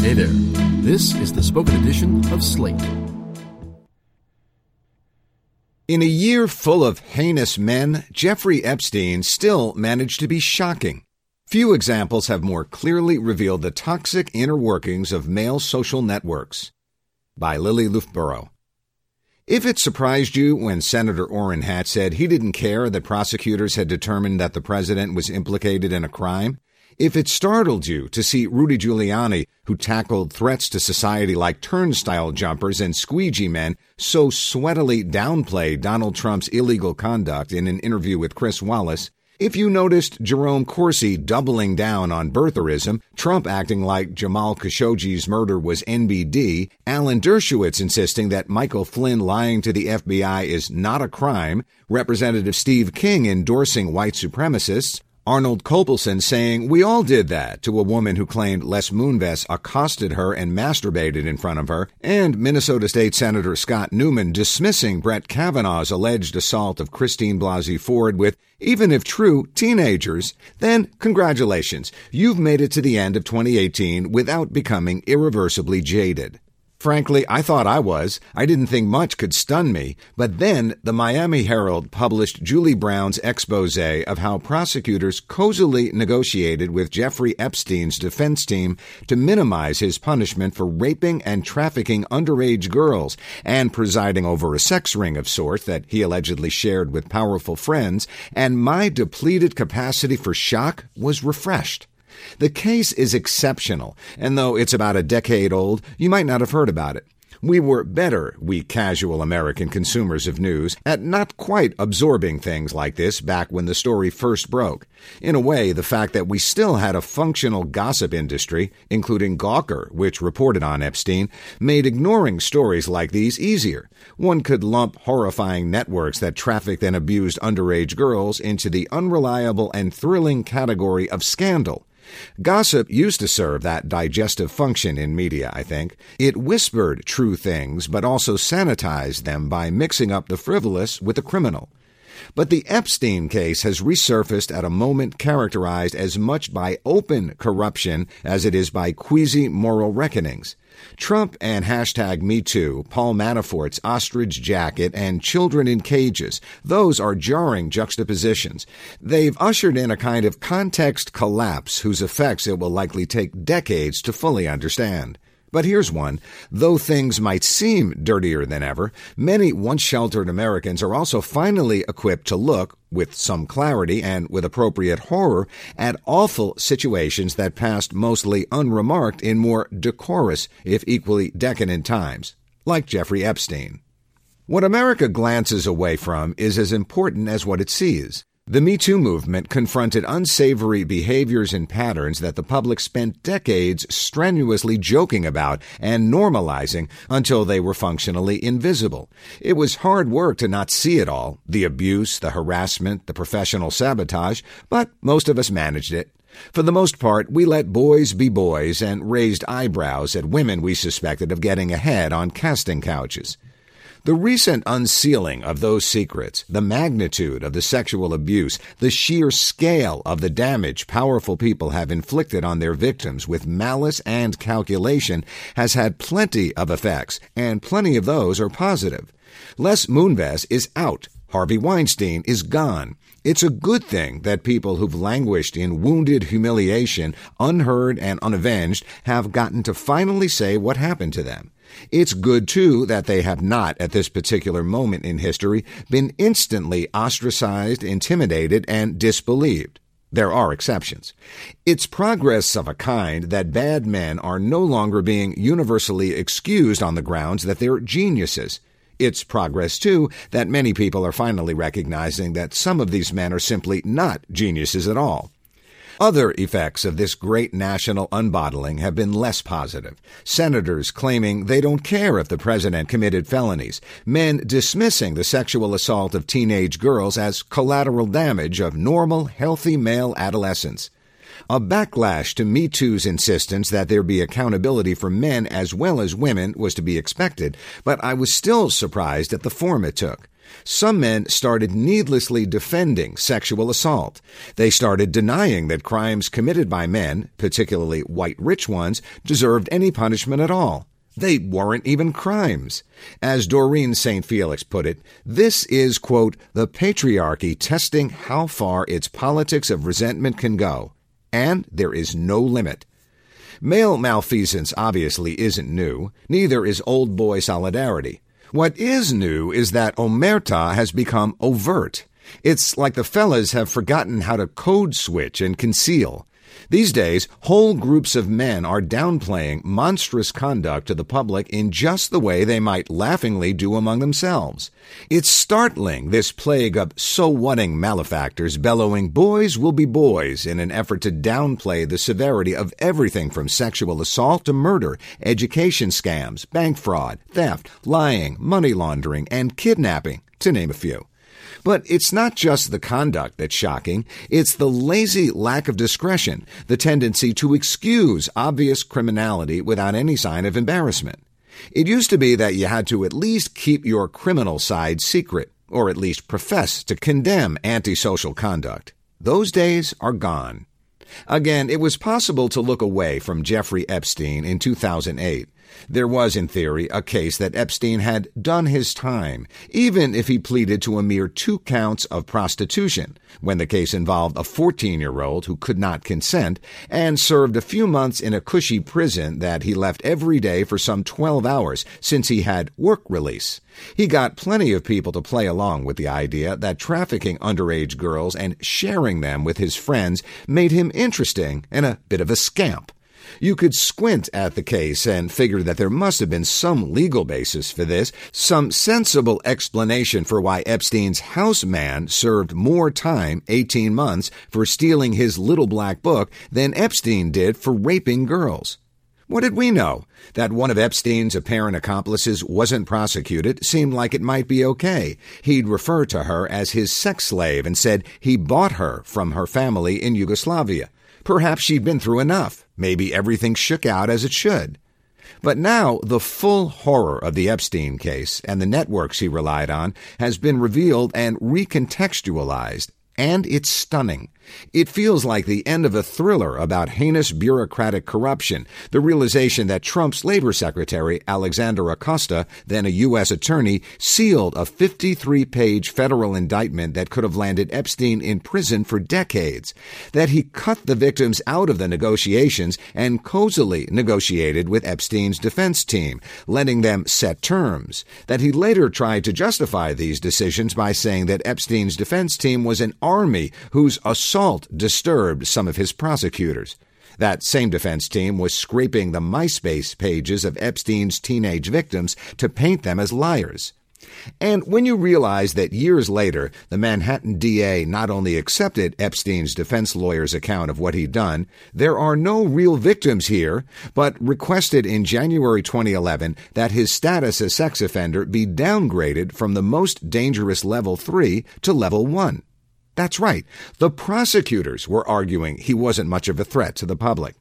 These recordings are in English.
Hey there. This is the spoken edition of Slate. In a year full of heinous men, Jeffrey Epstein still managed to be shocking. Few examples have more clearly revealed the toxic inner workings of male social networks. By Lili Loofbourow. If it surprised you when Senator Orrin Hatch said he didn't care that prosecutors had determined that the president was implicated in a crime, if it startled you to see Rudy Giuliani, who tackled threats to society like turnstile jumpers and squeegee men, so sweatily downplay Donald Trump's illegal conduct in an interview with Chris Wallace, if you noticed Jerome Corsi doubling down on birtherism, Trump acting like Jamal Khashoggi's murder was NBD, Alan Dershowitz insisting that Michael Flynn lying to the FBI is not a crime, Representative Steve King endorsing white supremacists, Arnold Kopelson saying, We all did that to a woman who claimed Les Moonves accosted her and masturbated in front of her, and Minnesota State Senator Scott Newman dismissing Brett Kavanaugh's alleged assault of Christine Blasey Ford with, even if true, teenagers, then congratulations, you've made it to the end of 2018 without becoming irreversibly jaded. Frankly, I thought I was. I didn't think much could stun me. But then the Miami Herald published Julie Brown's expose of how prosecutors cozily negotiated with Jeffrey Epstein's defense team to minimize his punishment for raping and trafficking underage girls and presiding over a sex ring of sorts that he allegedly shared with powerful friends. And my depleted capacity for shock was refreshed. The case is exceptional, and though it's about a decade old, you might not have heard about it. We were better, we casual American consumers of news, at not quite absorbing things like this back when the story first broke. In a way, the fact that we still had a functional gossip industry, including Gawker, which reported on Epstein, made ignoring stories like these easier. One could lump horrifying networks that trafficked and abused underage girls into the unreliable and thrilling category of scandal. Gossip used to serve that digestive function in media, I think. It whispered true things, but also sanitized them by mixing up the frivolous with the criminal. But the Epstein case has resurfaced at a moment characterized as much by open corruption as it is by queasy moral reckonings. Trump and hashtag MeToo, Paul Manafort's ostrich jacket, and children in cages. Those are jarring juxtapositions. They've ushered in a kind of context collapse whose effects it will likely take decades to fully understand. But here's one. Though things might seem dirtier than ever, many once sheltered Americans are also finally equipped to look, with some clarity and with appropriate horror, at awful situations that passed mostly unremarked in more decorous, if equally decadent times, like Jeffrey Epstein. What America glances away from is as important as what it sees. The Me Too movement confronted unsavory behaviors and patterns that the public spent decades strenuously joking about and normalizing until they were functionally invisible. It was hard work to not see it all the abuse, the harassment, the professional sabotage, but most of us managed it. For the most part, we let boys be boys and raised eyebrows at women we suspected of getting ahead on casting couches. The recent unsealing of those secrets, the magnitude of the sexual abuse, the sheer scale of the damage powerful people have inflicted on their victims with malice and calculation has had plenty of effects, and plenty of those are positive. Les Moonves is out. Harvey Weinstein is gone. It's a good thing that people who've languished in wounded humiliation, unheard and unavenged, have gotten to finally say what happened to them. It's good, too, that they have not, at this particular moment in history, been instantly ostracized, intimidated, and disbelieved. There are exceptions. It's progress of a kind that bad men are no longer being universally excused on the grounds that they're geniuses. It's progress, too, that many people are finally recognizing that some of these men are simply not geniuses at all. Other effects of this great national unbottling have been less positive. Senators claiming they don't care if the president committed felonies, men dismissing the sexual assault of teenage girls as collateral damage of normal, healthy male adolescence. A backlash to Me Too's insistence that there be accountability for men as well as women was to be expected, but I was still surprised at the form it took. Some men started needlessly defending sexual assault. They started denying that crimes committed by men, particularly white rich ones, deserved any punishment at all. They weren't even crimes. As Doreen St. Felix put it, this is, quote, the patriarchy testing how far its politics of resentment can go. And there is no limit. Male malfeasance obviously isn't new, neither is old boy solidarity. What is new is that omerta has become overt. It's like the fellas have forgotten how to code switch and conceal. These days, whole groups of men are downplaying monstrous conduct to the public in just the way they might laughingly do among themselves. It's startling, this plague of so whatting malefactors bellowing, boys will be boys, in an effort to downplay the severity of everything from sexual assault to murder, education scams, bank fraud, theft, lying, money laundering, and kidnapping, to name a few. But it's not just the conduct that's shocking, it's the lazy lack of discretion, the tendency to excuse obvious criminality without any sign of embarrassment. It used to be that you had to at least keep your criminal side secret, or at least profess to condemn antisocial conduct. Those days are gone. Again, it was possible to look away from Jeffrey Epstein in 2008 there was, in theory, a case that Epstein had done his time, even if he pleaded to a mere two counts of prostitution, when the case involved a 14 year old who could not consent, and served a few months in a cushy prison that he left every day for some 12 hours, since he had work release. He got plenty of people to play along with the idea that trafficking underage girls and sharing them with his friends made him interesting and a bit of a scamp. You could squint at the case and figure that there must have been some legal basis for this, some sensible explanation for why Epstein's house man served more time, 18 months, for stealing his little black book than Epstein did for raping girls. What did we know? That one of Epstein's apparent accomplices wasn't prosecuted seemed like it might be okay. He'd refer to her as his sex slave and said he bought her from her family in Yugoslavia. Perhaps she'd been through enough. Maybe everything shook out as it should. But now the full horror of the Epstein case and the networks he relied on has been revealed and recontextualized, and it's stunning. It feels like the end of a thriller about heinous bureaucratic corruption, the realization that Trump's labor secretary, Alexander Acosta, then a U.S. attorney, sealed a 53 page federal indictment that could have landed Epstein in prison for decades, that he cut the victims out of the negotiations and cozily negotiated with Epstein's defense team, letting them set terms, that he later tried to justify these decisions by saying that Epstein's defense team was an army whose assault assault disturbed some of his prosecutors. That same defense team was scraping the MySpace pages of Epstein's teenage victims to paint them as liars. And when you realize that years later, the Manhattan DA not only accepted Epstein's defense lawyer's account of what he'd done, there are no real victims here, but requested in January 2011 that his status as sex offender be downgraded from the most dangerous level 3 to level 1. That's right. The prosecutors were arguing he wasn't much of a threat to the public.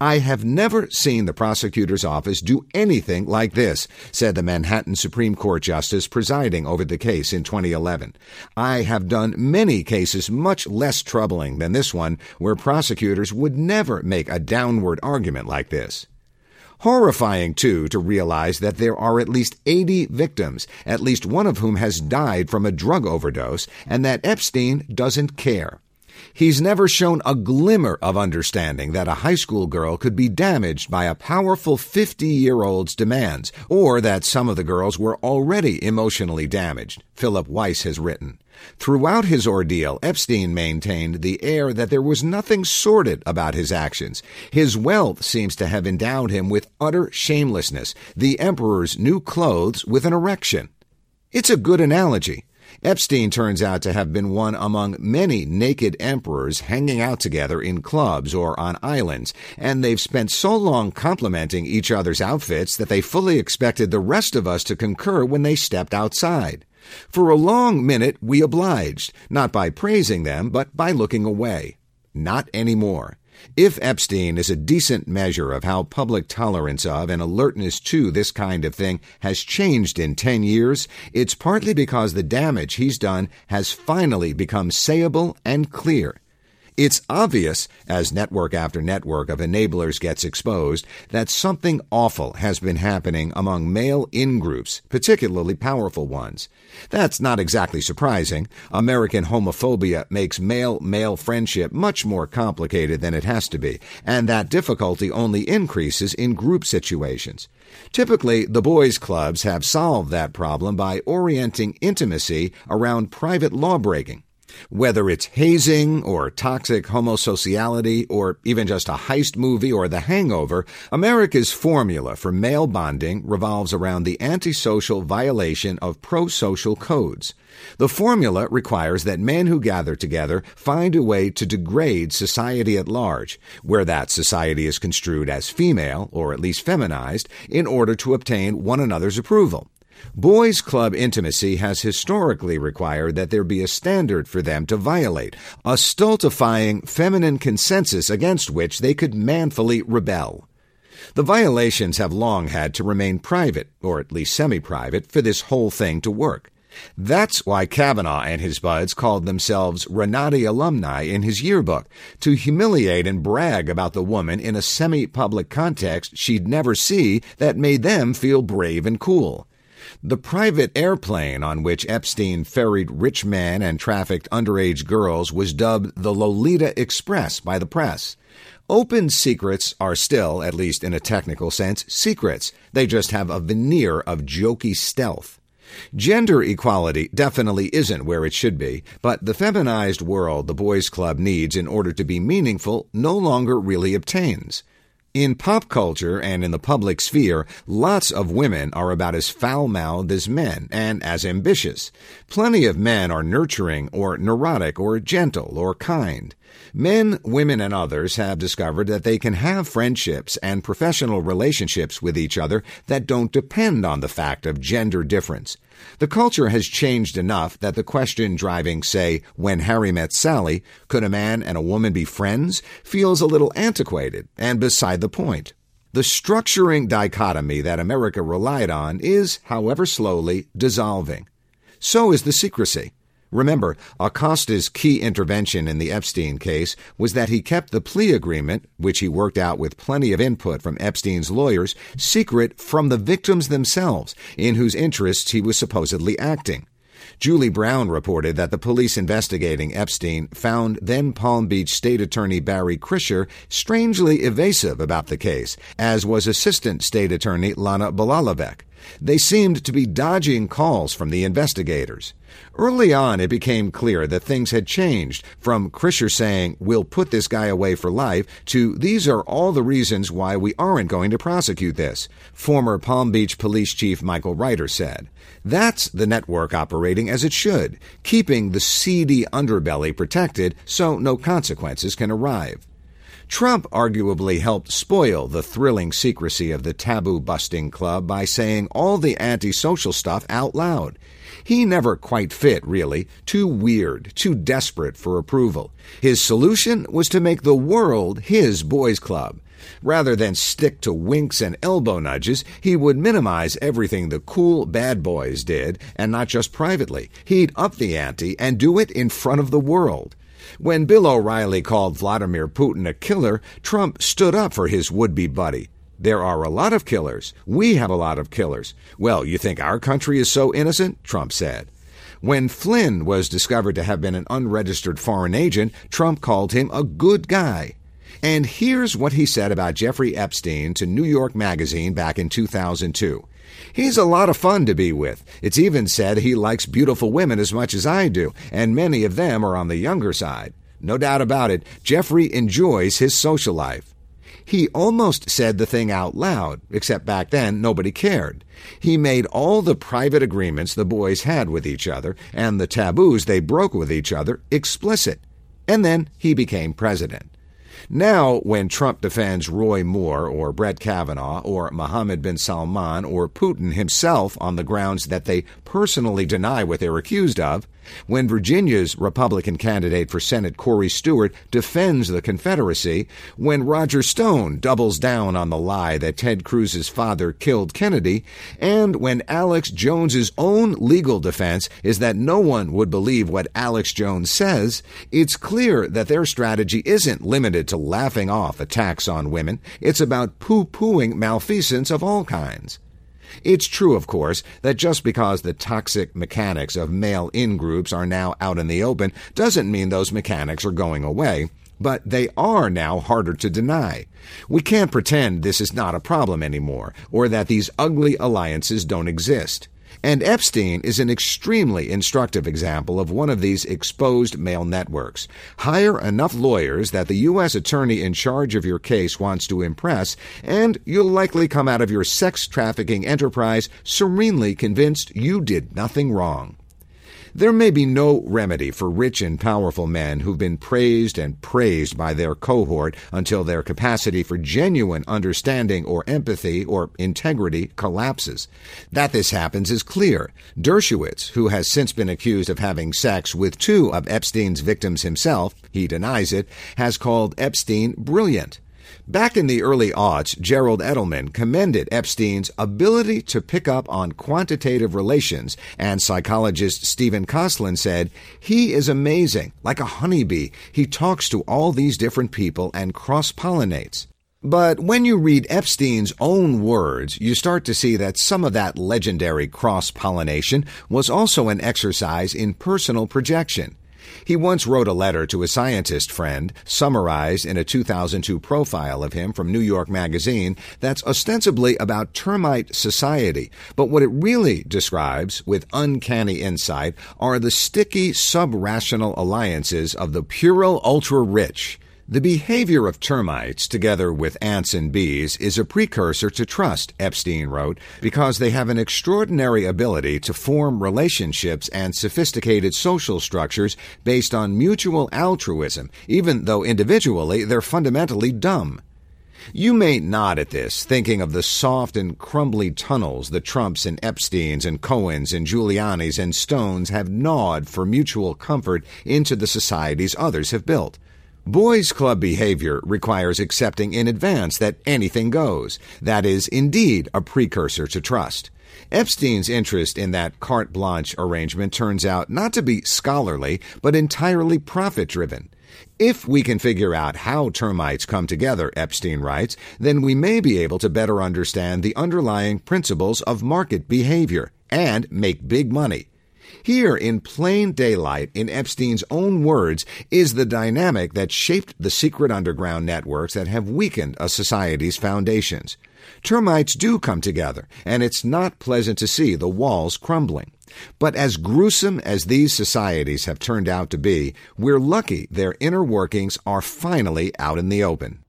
I have never seen the prosecutor's office do anything like this, said the Manhattan Supreme Court Justice presiding over the case in 2011. I have done many cases much less troubling than this one where prosecutors would never make a downward argument like this. Horrifying, too, to realize that there are at least 80 victims, at least one of whom has died from a drug overdose, and that Epstein doesn't care. He's never shown a glimmer of understanding that a high school girl could be damaged by a powerful 50 year old's demands, or that some of the girls were already emotionally damaged, Philip Weiss has written. Throughout his ordeal, Epstein maintained the air that there was nothing sordid about his actions. His wealth seems to have endowed him with utter shamelessness, the emperor's new clothes with an erection. It's a good analogy. Epstein turns out to have been one among many naked emperors hanging out together in clubs or on islands, and they've spent so long complimenting each other's outfits that they fully expected the rest of us to concur when they stepped outside. For a long minute we obliged, not by praising them, but by looking away. Not any more. If Epstein is a decent measure of how public tolerance of and alertness to this kind of thing has changed in 10 years, it's partly because the damage he's done has finally become sayable and clear. It's obvious, as network after network of enablers gets exposed, that something awful has been happening among male in groups, particularly powerful ones. That's not exactly surprising. American homophobia makes male male friendship much more complicated than it has to be, and that difficulty only increases in group situations. Typically, the boys' clubs have solved that problem by orienting intimacy around private lawbreaking. Whether it's hazing or toxic homosociality or even just a heist movie or the hangover, America's formula for male bonding revolves around the antisocial violation of pro-social codes. The formula requires that men who gather together find a way to degrade society at large, where that society is construed as female, or at least feminized, in order to obtain one another's approval. Boys' club intimacy has historically required that there be a standard for them to violate, a stultifying feminine consensus against which they could manfully rebel. The violations have long had to remain private, or at least semi private, for this whole thing to work. That's why Kavanaugh and his buds called themselves Renate alumni in his yearbook, to humiliate and brag about the woman in a semi public context she'd never see that made them feel brave and cool. The private airplane on which Epstein ferried rich men and trafficked underage girls was dubbed the Lolita Express by the press. Open secrets are still, at least in a technical sense, secrets. They just have a veneer of jokey stealth. Gender equality definitely isn't where it should be, but the feminized world the boys' club needs in order to be meaningful no longer really obtains. In pop culture and in the public sphere, lots of women are about as foul mouthed as men and as ambitious. Plenty of men are nurturing or neurotic or gentle or kind. Men, women, and others have discovered that they can have friendships and professional relationships with each other that don't depend on the fact of gender difference. The culture has changed enough that the question driving, say, when Harry met Sally, could a man and a woman be friends, feels a little antiquated and beside the point. The structuring dichotomy that America relied on is, however slowly, dissolving. So is the secrecy. Remember, Acosta's key intervention in the Epstein case was that he kept the plea agreement, which he worked out with plenty of input from Epstein's lawyers, secret from the victims themselves, in whose interests he was supposedly acting. Julie Brown reported that the police investigating Epstein found then Palm Beach State Attorney Barry Krischer strangely evasive about the case, as was Assistant State Attorney Lanna Belohlavek. They seemed to be dodging calls from the investigators. Early on, it became clear that things had changed from Krischer saying, We'll put this guy away for life, to these are all the reasons why we aren't going to prosecute this, former Palm Beach Police Chief Michael Reiter said. That's the network operating as it should, keeping the seedy underbelly protected so no consequences can arrive. Trump arguably helped spoil the thrilling secrecy of the taboo busting club by saying all the antisocial stuff out loud. He never quite fit, really, too weird, too desperate for approval. His solution was to make the world his boys' club. Rather than stick to winks and elbow nudges, he would minimize everything the cool bad boys did, and not just privately. He'd up the ante and do it in front of the world. When Bill O'Reilly called Vladimir Putin a killer, Trump stood up for his would be buddy. There are a lot of killers. We have a lot of killers. Well, you think our country is so innocent? Trump said. When Flynn was discovered to have been an unregistered foreign agent, Trump called him a good guy. And here's what he said about Jeffrey Epstein to New York Magazine back in 2002. He's a lot of fun to be with. It's even said he likes beautiful women as much as I do, and many of them are on the younger side. No doubt about it, Jeffrey enjoys his social life. He almost said the thing out loud, except back then nobody cared. He made all the private agreements the boys had with each other and the taboos they broke with each other explicit. And then he became president. Now, when Trump defends Roy Moore or Brett Kavanaugh or Mohammed bin Salman or Putin himself on the grounds that they personally deny what they're accused of, when Virginia's Republican candidate for Senate Corey Stewart defends the Confederacy, when Roger Stone doubles down on the lie that Ted Cruz's father killed Kennedy, and when Alex Jones's own legal defense is that no one would believe what Alex Jones says, it's clear that their strategy isn't limited to laughing off attacks on women. It's about poo-pooing malfeasance of all kinds. It's true, of course, that just because the toxic mechanics of male in groups are now out in the open doesn't mean those mechanics are going away. But they are now harder to deny. We can't pretend this is not a problem anymore, or that these ugly alliances don't exist. And Epstein is an extremely instructive example of one of these exposed male networks. Hire enough lawyers that the U.S. attorney in charge of your case wants to impress, and you'll likely come out of your sex trafficking enterprise serenely convinced you did nothing wrong. There may be no remedy for rich and powerful men who've been praised and praised by their cohort until their capacity for genuine understanding or empathy or integrity collapses. That this happens is clear. Dershowitz, who has since been accused of having sex with two of Epstein's victims himself, he denies it, has called Epstein brilliant. Back in the early aughts, Gerald Edelman commended Epstein's ability to pick up on quantitative relations, and psychologist Stephen Kosslyn said, He is amazing, like a honeybee. He talks to all these different people and cross pollinates. But when you read Epstein's own words, you start to see that some of that legendary cross pollination was also an exercise in personal projection. He once wrote a letter to a scientist friend, summarized in a 2002 profile of him from New York Magazine, that's ostensibly about termite society. But what it really describes, with uncanny insight, are the sticky sub-rational alliances of the puerile ultra-rich the behavior of termites, together with ants and bees, is a precursor to trust, Epstein wrote, because they have an extraordinary ability to form relationships and sophisticated social structures based on mutual altruism, even though individually they're fundamentally dumb. You may nod at this, thinking of the soft and crumbly tunnels the Trumps and Epsteins and Cohens and Giulianis and Stones have gnawed for mutual comfort into the societies others have built. Boys Club behavior requires accepting in advance that anything goes. That is indeed a precursor to trust. Epstein's interest in that carte blanche arrangement turns out not to be scholarly, but entirely profit driven. If we can figure out how termites come together, Epstein writes, then we may be able to better understand the underlying principles of market behavior and make big money. Here, in plain daylight, in Epstein's own words, is the dynamic that shaped the secret underground networks that have weakened a society's foundations. Termites do come together, and it's not pleasant to see the walls crumbling. But as gruesome as these societies have turned out to be, we're lucky their inner workings are finally out in the open.